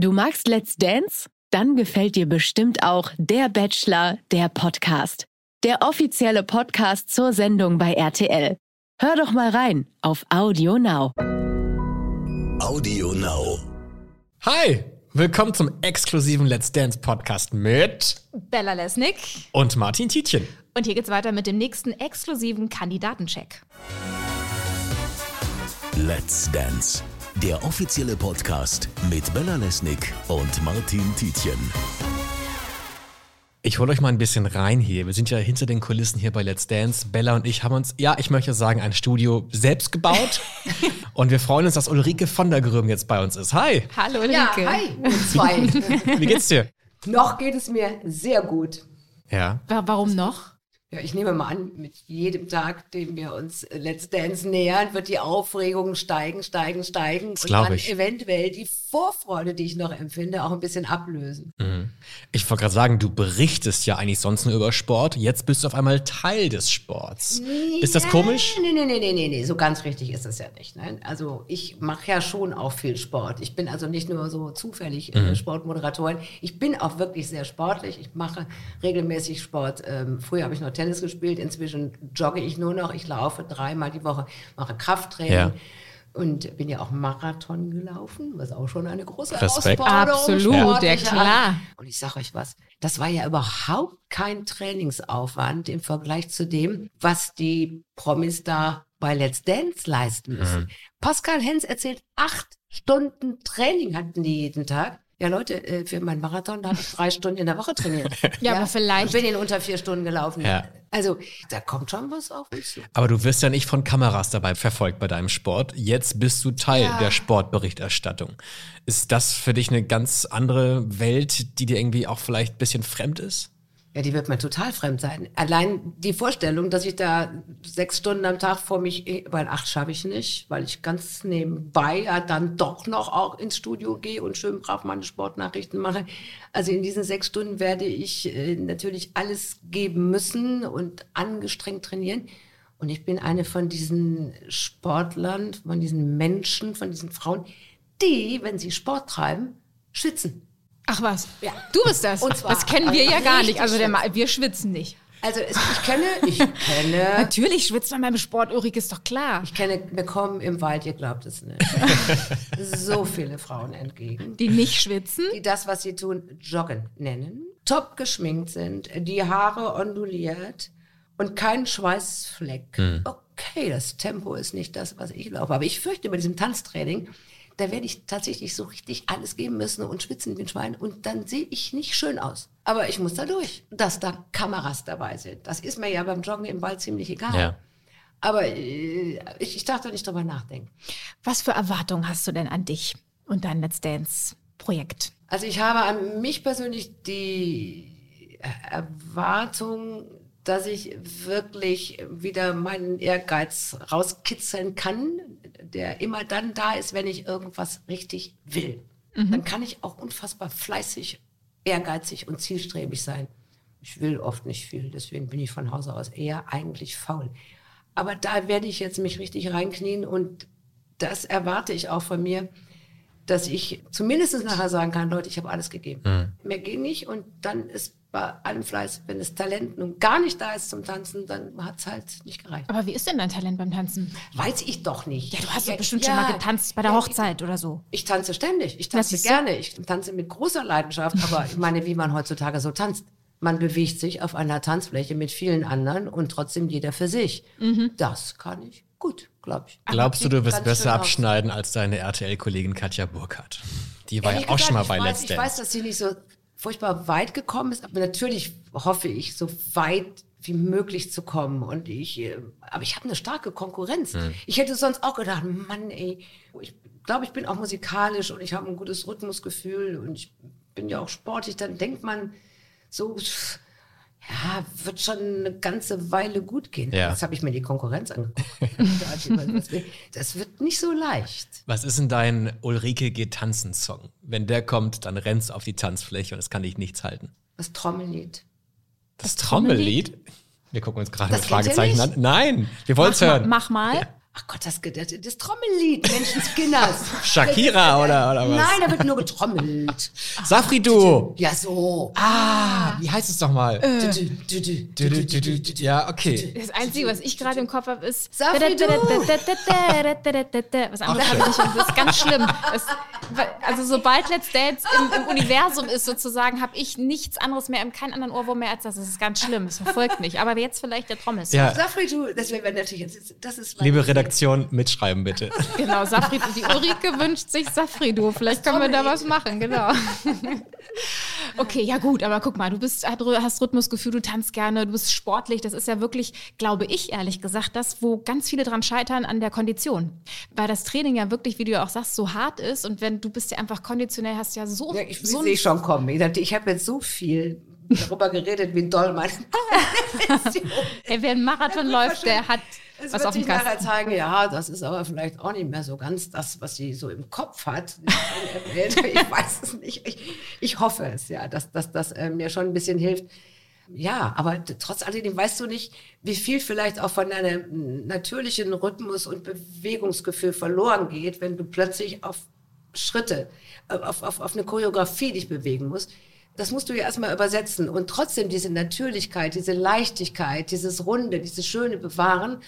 Du magst Let's Dance? Dann gefällt dir bestimmt auch Der Bachelor, der Podcast. Der offizielle Podcast zur Sendung bei RTL. Hör doch mal rein auf Audio Now. Audio Now. Hi, willkommen zum exklusiven Let's Dance Podcast mit Bella Lesnick. und Martin Tietjen. Und hier geht's weiter mit dem nächsten exklusiven Kandidatencheck. Let's Dance. Der offizielle Podcast mit Bella Lesnick und Martin Tietjen. Ich hole euch mal ein bisschen rein hier. Wir sind ja hinter den Kulissen hier bei Let's Dance. Bella und ich haben uns, ja, ich möchte sagen, ein Studio selbst gebaut. und wir freuen uns, dass Ulrike von der Gröben jetzt bei uns ist. Hi, Hallo Ja, Ulrike. hi, ihr zwei. wie geht's dir? noch geht es mir sehr gut. Ja. Wa- Warum noch? Ja, ich nehme mal an, mit jedem Tag, dem wir uns äh, Let's Dance nähern, wird die Aufregung steigen, steigen, steigen. und glaub dann ich. eventuell die Vorfreude, die ich noch empfinde, auch ein bisschen ablösen. Ich wollte gerade sagen, du berichtest ja eigentlich sonst nur über Sport. Jetzt bist du auf einmal Teil des Sports. Ist das komisch? Nee, nee, nee, nee, nee, nee, so ganz richtig ist das ja nicht. Nein? Also ich mache ja schon auch viel Sport. Ich bin also nicht nur so zufällig äh, Sportmoderatorin. Ich bin auch wirklich sehr sportlich. Ich mache regelmäßig Sport. Ähm, früher habe ich noch Tennis gespielt, inzwischen jogge ich nur noch. Ich laufe dreimal die Woche, mache Krafttraining. Ja. Und bin ja auch Marathon gelaufen, was auch schon eine große Respekt. Herausforderung Absolut, ja, klar. Und ich sage euch was, das war ja überhaupt kein Trainingsaufwand im Vergleich zu dem, was die Promis da bei Let's Dance leisten müssen. Pascal Hens erzählt, acht Stunden Training hatten die jeden Tag. Ja, Leute, äh, für meinen Marathon, da habe ich drei Stunden in der Woche trainiert. Ja, aber vielleicht- Und bin in unter vier Stunden gelaufen. Ja. Also, da kommt schon was auf uns zu. Aber du wirst ja nicht von Kameras dabei verfolgt bei deinem Sport. Jetzt bist du Teil Ja. der Sportberichterstattung. Ist das für dich eine ganz andere Welt, die dir irgendwie auch vielleicht ein bisschen fremd ist? Ja, die wird mir total fremd sein. Allein die Vorstellung, dass ich da sechs Stunden am Tag vor mich, weil acht schaffe ich nicht, weil ich ganz nebenbei ja dann doch noch auch ins Studio gehe und schön brav meine Sportnachrichten mache. Also in diesen sechs Stunden werde ich äh, natürlich alles geben müssen und angestrengt trainieren. Und ich bin eine von diesen Sportlern, von diesen Menschen, von diesen Frauen, die, wenn sie Sport treiben, schwitzen. Ach was? Ja. Du bist das. Und zwar das kennen wir ja gar nicht. Also der, wir schwitzen nicht. Also es, ich kenne, ich kenne Natürlich schwitzt man beim Sport, Ulrike, ist doch klar. Ich kenne, wir kommen im Wald, ihr glaubt es nicht. so viele Frauen entgegen, Die nicht schwitzen. die das, was sie tun, Joggen nennen, top geschminkt sind, die Haare onduliert und kein Schweißfleck. Okay, das Tempo ist nicht das, was ich laufe. Aber ich fürchte, bei diesem Tanztraining, da werde ich tatsächlich so richtig alles geben müssen und schwitzen wie ein Schwein. Und dann sehe ich nicht schön aus. Aber ich muss da durch, dass da Kameras dabei sind. Das ist mir ja beim Joggen im Wald ziemlich egal. Aber äh, ich, ich darf da nicht drüber nachdenken. Was für Erwartungen hast du denn an dich und dein Let's Dance-Projekt? Also ich habe an mich persönlich die Erwartung, dass ich wirklich wieder meinen Ehrgeiz rauskitzeln kann, der immer dann da ist, wenn ich irgendwas richtig will. Dann kann ich auch unfassbar fleißig, ehrgeizig und zielstrebig sein. Ich will oft nicht viel, deswegen bin ich von Hause aus eher eigentlich faul. Aber da werde ich jetzt mich richtig reinknien und das erwarte ich auch von mir, dass ich zumindest nachher sagen kann, Leute, ich habe alles gegeben. Mehr geht nicht und dann ist bei allem Fleiß, wenn das Talent nun gar nicht da ist zum Tanzen, dann hat es halt nicht gereicht. Aber wie ist denn dein Talent beim Tanzen? Weiß ich doch nicht. Ja, du hast doch Ja, bestimmt ja, schon mal getanzt bei der ja, Hochzeit oder so. Ich tanze ständig. Ich tanze gerne. Ich tanze mit großer Leidenschaft. Aber ich meine, wie man heutzutage so tanzt. Man bewegt sich auf einer Tanzfläche mit vielen anderen und trotzdem jeder für sich. Mhm. Das kann ich gut, glaube ich. Glaubst du, du wirst besser abschneiden als deine RTL-Kollegin Katja Burkhardt? Die war ja auch schon mal bei ich weiß, Let's Ich weiß, Dance. dass sie nicht so furchtbar weit gekommen ist, aber natürlich hoffe ich, so weit wie möglich zu kommen. Und ich, äh, aber ich habe eine starke Konkurrenz. Hm. Ich hätte sonst auch gedacht, Mann, ey, ich glaube, ich bin auch musikalisch und ich habe ein gutes Rhythmusgefühl und ich bin ja auch sportlich. Dann denkt man so, ja, wird schon eine ganze Weile gut gehen. Ja. Jetzt habe ich mir die Konkurrenz angeguckt. Das wird nicht so leicht. Was ist denn dein Ulrike geht tanzen Song? Wenn der kommt, dann rennst du auf die Tanzfläche und es kann dich nichts halten. Das Trommellied. Das Trommellied? Wir gucken uns gerade Das mit Fragezeichen an. Nein, wir wollen es hören. mach mal. Ach Gott, das, das, das Trommellied, Menschenskinners. Shakira oder, oder was? Nein, da wird nur getrommelt. Safridu! Ja, so. Ah, wie heißt es doch mal? Du, du, du, du, Du, du, du, du, du. Ja, okay. Das Einzige, was ich gerade im Kopf habe, ist. Safridu. Was anderes habe ich nicht. Das ist ganz schlimm. Das, also, sobald Let's Dance im, im Universum ist, sozusagen, habe ich nichts anderes mehr, keinen anderen Ohrwurm mehr als das. Das ist ganz schlimm. Es verfolgt mich. Aber jetzt vielleicht der Trommel. Ja, Safridu, das wäre natürlich jetzt, das ist mein- liebe Redaktion, mitschreiben bitte. Genau, Safridu. Die Ulrike wünscht sich Safridu. Vielleicht können wir da was machen, genau. Okay, ja gut, aber guck mal, du bist, hast Rhythmusgefühl, du tanzt gerne, du bist sportlich. Das ist ja wirklich, glaube ich, ehrlich gesagt, das, wo ganz viele dran scheitern an der Kondition. Weil das Training ja wirklich, wie du ja auch sagst, so hart ist. Und wenn du bist ja einfach konditionell, hast ja so, Ja, ich so sehe schon kommen. Ich, dachte, ich habe jetzt so viel darüber geredet, wie doll meine Kondition Ey, wer einen Marathon läuft, der hat Es was wird auf dem sich nachher zeigen, ja, das ist aber vielleicht auch nicht mehr so ganz das, was sie so im Kopf hat. ich weiß es nicht. Ich, ich hoffe es, ja, dass, dass das äh, mir schon ein bisschen hilft. Ja, aber trotz alledem weißt du nicht, wie viel vielleicht auch von deinem natürlichen Rhythmus und Bewegungsgefühl verloren geht, wenn du plötzlich auf Schritte, äh, auf, auf, auf eine Choreografie dich bewegen musst. Das musst du ja erstmal übersetzen und trotzdem diese Natürlichkeit, diese Leichtigkeit, dieses Runde, dieses Schöne bewahren,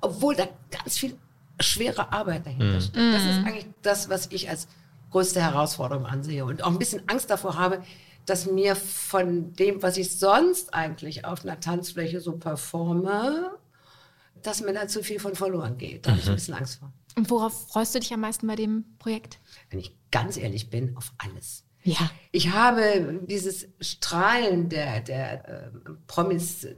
obwohl da ganz viel schwere Arbeit dahinter steckt. Das ist eigentlich das, was ich als größte Herausforderung ansehe und auch ein bisschen Angst davor habe, dass mir von dem, was ich sonst eigentlich auf einer Tanzfläche so performe, dass mir da zu viel von verloren geht. Da habe ich ein bisschen Angst vor. Und worauf freust du dich am meisten bei dem Projekt? Wenn ich ganz ehrlich bin, auf alles. Ja. Ich habe dieses Strahlen der, der äh, Promis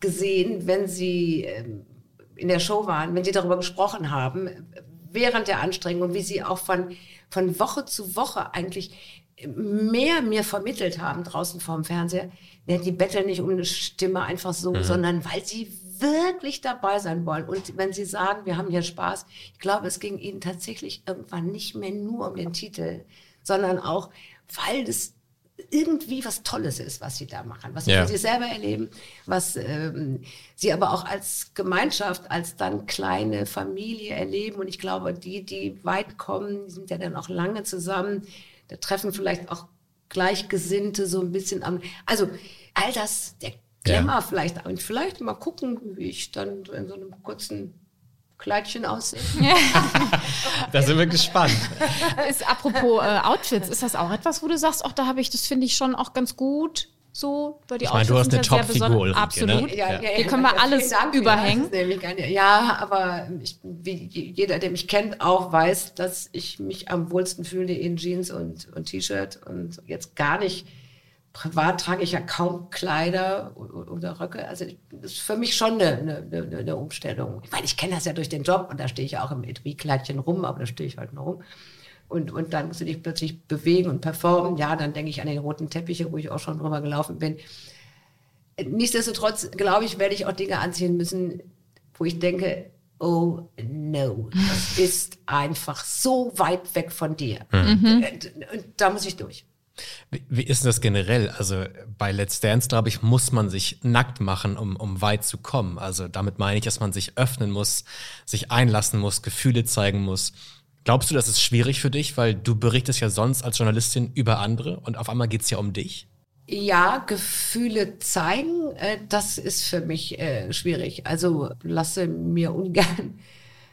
gesehen, wenn sie ähm, in der Show waren, wenn sie darüber gesprochen haben, während der Anstrengung, wie sie auch von, von Woche zu Woche eigentlich mehr mir vermittelt haben draußen vorm Fernseher. Ja, die betteln nicht um eine Stimme einfach so, sondern weil sie wirklich dabei sein wollen. Und wenn sie sagen, wir haben hier Spaß, ich glaube, es ging ihnen tatsächlich irgendwann nicht mehr nur um den Titel, sondern auch, weil das irgendwie was Tolles ist, was sie da machen, was sie Ja. für sich selber erleben, was ähm, sie aber auch als Gemeinschaft, als dann kleine Familie erleben. Und ich glaube, die, die weit kommen, die sind ja dann auch lange zusammen, da treffen vielleicht auch Gleichgesinnte so ein bisschen am. Also all das, der Glamour vielleicht, und vielleicht mal gucken, wie ich dann in so einem kurzen Kleidchen aussehe. Da sind wir gespannt. Ist apropos äh, Outfits, ist das auch etwas, wo du sagst, auch da habe ich, das finde ich schon auch ganz gut. So, weil die Ich meine, du hast Outfits eine ja Top-Figur, besonders- Ulrike, ne? Absolut. Ja. Hier können wir vielen alles Dank. überhängen. Ja, ja aber ich, wie jeder, der mich kennt, auch weiß, dass ich mich am wohlsten fühle in Jeans und, und T-Shirt und jetzt gar nicht. Privat trage ich ja kaum Kleider oder Röcke. Also das ist für mich schon eine, eine, eine, Umstellung. Ich meine, ich kenne das ja durch den Job und da stehe ich ja auch im Etui-Kleidchen rum, aber da stehe ich halt nur rum. Und, und dann musst du dich plötzlich bewegen und performen. Ja, dann denke ich an den roten Teppiche, wo ich auch schon drüber gelaufen bin. Nichtsdestotrotz, glaube ich, werde ich auch Dinge anziehen müssen, wo ich denke, oh no, das ist einfach so weit weg von dir. Und, und da muss ich durch. Wie, wie ist denn das generell? Also bei Let's Dance, glaube ich, muss man sich nackt machen, um, um weit zu kommen. Also damit meine ich, dass man sich öffnen muss, sich einlassen muss, Gefühle zeigen muss. Glaubst du, das ist schwierig für dich, weil du berichtest ja sonst als Journalistin über andere und auf einmal geht es ja um dich? Ja, Gefühle zeigen, äh, das ist für mich äh, schwierig. Also lasse mir ungern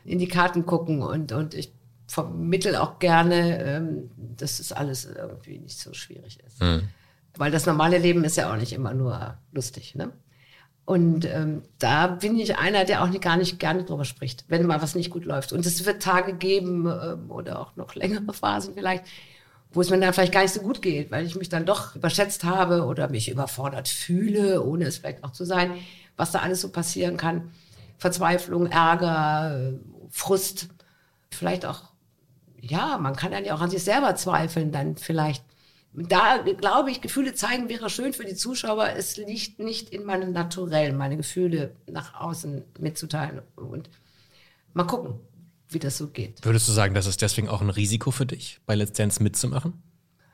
in die Karten gucken und, und ich vermittel auch gerne, ähm, dass das alles irgendwie nicht so schwierig ist. Weil das normale Leben ist ja auch nicht immer nur lustig. Ne? Und ähm, da bin ich einer, der auch nicht, gar nicht gerne drüber spricht, wenn mal was nicht gut läuft. Und es wird Tage geben ähm, oder auch noch längere Phasen vielleicht, wo es mir dann vielleicht gar nicht so gut geht, weil ich mich dann doch überschätzt habe oder mich überfordert fühle, ohne es vielleicht auch zu sein, was da alles so passieren kann. Verzweiflung, Ärger, äh, Frust, vielleicht auch, ja, man kann dann ja auch an sich selber zweifeln, dann vielleicht. Da glaube ich, Gefühle zeigen wäre schön für die Zuschauer. Es liegt nicht in meinem Naturell, meine Gefühle nach außen mitzuteilen. Und mal gucken, wie das so geht. Würdest du sagen, das ist deswegen auch ein Risiko für dich, bei Let's Dance mitzumachen?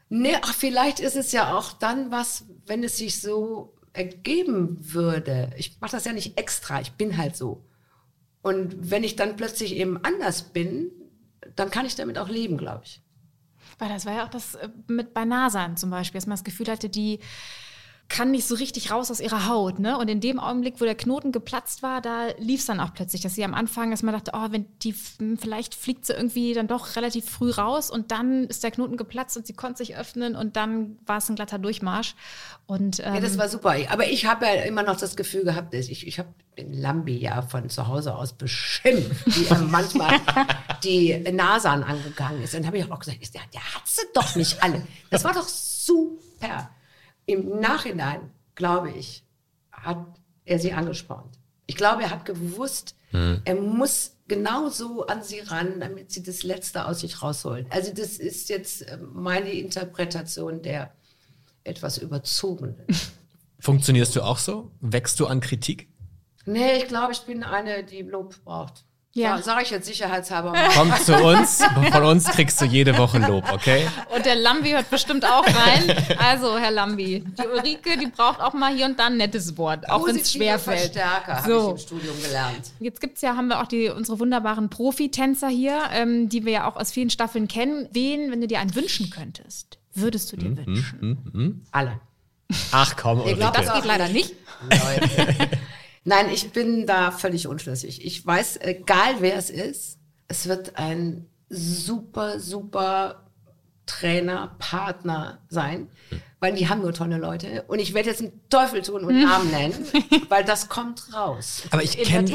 Nee, ach, vielleicht ist es ja auch dann was, wenn es sich so ergeben würde. Ich mache das ja nicht extra, ich bin halt so. Und wenn ich dann plötzlich eben anders bin, dann kann ich damit auch leben, glaube ich. Weil das war ja auch das äh, mit bei Nasan zum Beispiel, dass man das Gefühl hatte, die kann nicht so richtig raus aus ihrer Haut. Ne? Und in dem Augenblick, wo der Knoten geplatzt war, da lief es dann auch plötzlich, dass sie am Anfang, dass man dachte, oh, wenn die vielleicht fliegt sie irgendwie dann doch relativ früh raus und dann ist der Knoten geplatzt und sie konnte sich öffnen und dann war es ein glatter Durchmarsch. Und, ähm, ja, das war super. Aber ich habe ja immer noch das Gefühl gehabt, ich, ich habe den Lambi ja von zu Hause aus beschimpft, wie er manchmal die Nasan angegangen ist. Dann habe ich auch gesagt, der, der hat sie doch nicht alle. Das war doch super. Im Nachhinein, glaube ich, hat er sie angespornt. Ich glaube, er hat gewusst, hm. er muss genauso an sie ran, damit sie das Letzte aus sich rausholen. Also das ist jetzt äh, meine Interpretation der etwas überzogenen. Funktionierst du auch so? Wächst du an Kritik? Nee, ich glaube, ich bin eine, die Lob braucht. Ja. So, sag ich jetzt sicherheitshalber. Komm zu uns. Von uns kriegst du jede Woche Lob, okay? Und der Lambi hört bestimmt auch rein. Also, Herr Lambi, die Ulrike, die braucht auch mal hier und da ein nettes Wort, auch wenn es schwerfällt. Verstärker, so. habe ich im Studium gelernt. Jetzt gibt's ja, haben wir auch die, unsere wunderbaren Profitänzer hier, ähm, die wir ja auch aus vielen Staffeln kennen. Wen, wenn du dir einen wünschen könntest, würdest du dir mm, wünschen? Mm, mm, Alle. Ach komm, Ulrike. Glaub, das geht leider nicht. Leute. Nein, ich bin da völlig unschlüssig. Ich weiß, egal wer es ist, es wird ein super, super Trainer, Partner sein, weil die haben nur tolle Leute. Und ich werde jetzt einen Teufel tun und Namen nennen, weil das kommt raus. Aber ich kenne.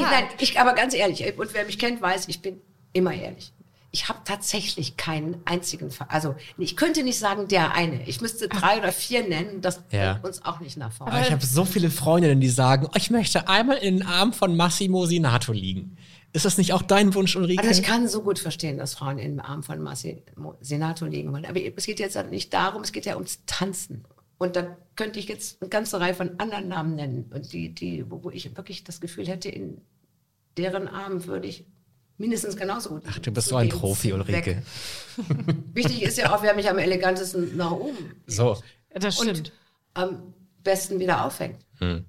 Aber ganz ehrlich, und wer mich kennt, weiß, ich bin immer ehrlich ich habe tatsächlich keinen einzigen Fall. Also ich könnte nicht sagen, der eine. Ich müsste drei oder vier nennen. Das ja. bringt uns auch nicht nach vorne. Aber ich habe so viele Freundinnen, die sagen, ich möchte einmal in den Arm von Massimo Sinato liegen. Ist das nicht auch dein Wunsch, Ulrike? Also ich kann so gut verstehen, dass Frauen in den Arm von Massimo Senato liegen wollen. Aber es geht jetzt nicht darum, es geht ja ums Tanzen. Und da könnte ich jetzt eine ganze Reihe von anderen Namen nennen, und die, die, wo ich wirklich das Gefühl hätte, in deren Armen würde ich mindestens genauso gut. Ach, du bist so ein Profi, Ulrike. Wichtig ist ja auch, wer mich am elegantesten nach oben. So. Das stimmt. Und am besten wieder auffängt. Hm.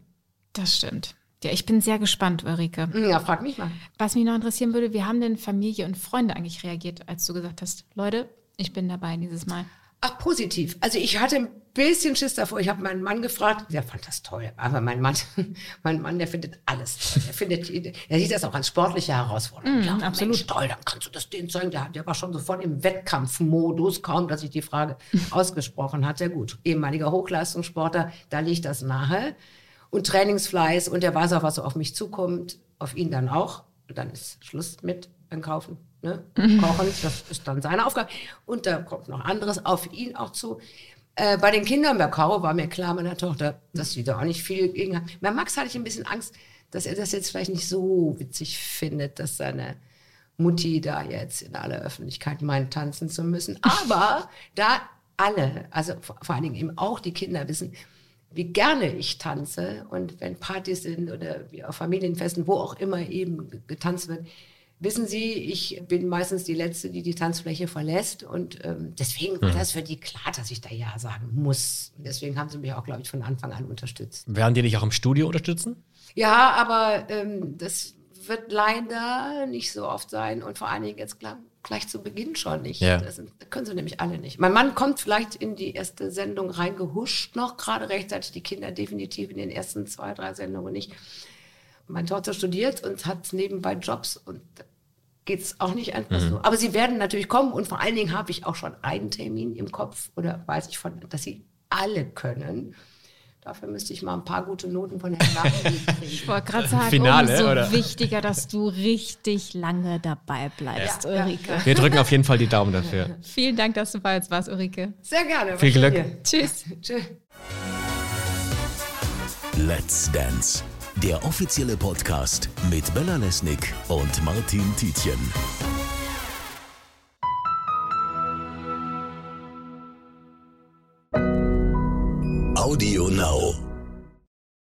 Das stimmt. Ja, ich bin sehr gespannt, Ulrike. Ja, frag mich mal. Was mich noch interessieren würde, wie haben denn Familie und Freunde eigentlich reagiert, als du gesagt hast, Leute, ich bin dabei dieses Mal? Ach, positiv. Also ich hatte ein bisschen Schiss davor. Ich habe meinen Mann gefragt, der fand das toll. Aber mein Mann, mein Mann, der findet alles toll. Der findet, er sieht das auch als sportliche Herausforderung. Mm, ja, absolut. Mensch, toll, dann kannst du das denen zeigen. Der, der war schon sofort im Wettkampfmodus, kaum, dass ich die Frage ausgesprochen hatte. Gut, ehemaliger Hochleistungssportler, da liegt das nahe. Und Trainingsfleiß und der weiß auch, was auf mich zukommt, auf ihn dann auch. Und dann ist Schluss mit beim Kaufen. Ne? Kochen, das ist dann seine Aufgabe. Und da kommt noch anderes auf ihn auch zu. Äh, bei den Kindern bei Caro war mir klar, meiner Tochter, dass sie da auch nicht viel gegen hat. Bei Max hatte ich ein bisschen Angst, dass er das jetzt vielleicht nicht so witzig findet, dass seine Mutti da jetzt in aller Öffentlichkeit meint, tanzen zu müssen. Aber da alle, also vor, vor allen Dingen eben auch die Kinder wissen, wie gerne ich tanze und wenn Partys sind oder wie auf Familienfesten, wo auch immer eben getanzt wird, Wissen Sie, ich bin meistens die Letzte, die die Tanzfläche verlässt und ähm, deswegen war mhm. das für die klar, dass ich da Ja sagen muss. Und deswegen haben sie mich auch, glaube ich, von Anfang an unterstützt. Werden die dich auch im Studio unterstützen? Ja, aber ähm, das wird leider nicht so oft sein und vor allen Dingen jetzt gleich, gleich zu Beginn schon nicht. Ja. Das, können sie nämlich alle nicht. Mein Mann kommt vielleicht in die erste Sendung reingehuscht noch, gerade rechtzeitig, die Kinder definitiv in den ersten zwei, drei Sendungen nicht meine Tochter studiert und hat nebenbei Jobs und geht es auch nicht einfach mhm. so. Aber sie werden natürlich kommen und vor allen Dingen habe ich auch schon einen Termin im Kopf oder weiß ich von, dass sie alle können. Dafür müsste ich mal ein paar gute Noten von Herrn Nachricht kriegen. Ich wollte gerade sagen, Finale, umso oder? wichtiger, dass du richtig lange dabei bleibst, ja, Ulrike. Ja. Wir drücken auf jeden Fall die Daumen dafür. Vielen Dank, dass du bei uns warst, Ulrike. Sehr gerne. Viel Glück. Tschüss. Tschüss. Let's Dance der offizielle Podcast mit Bella Lesnick und Martin Tietjen. Audio Now.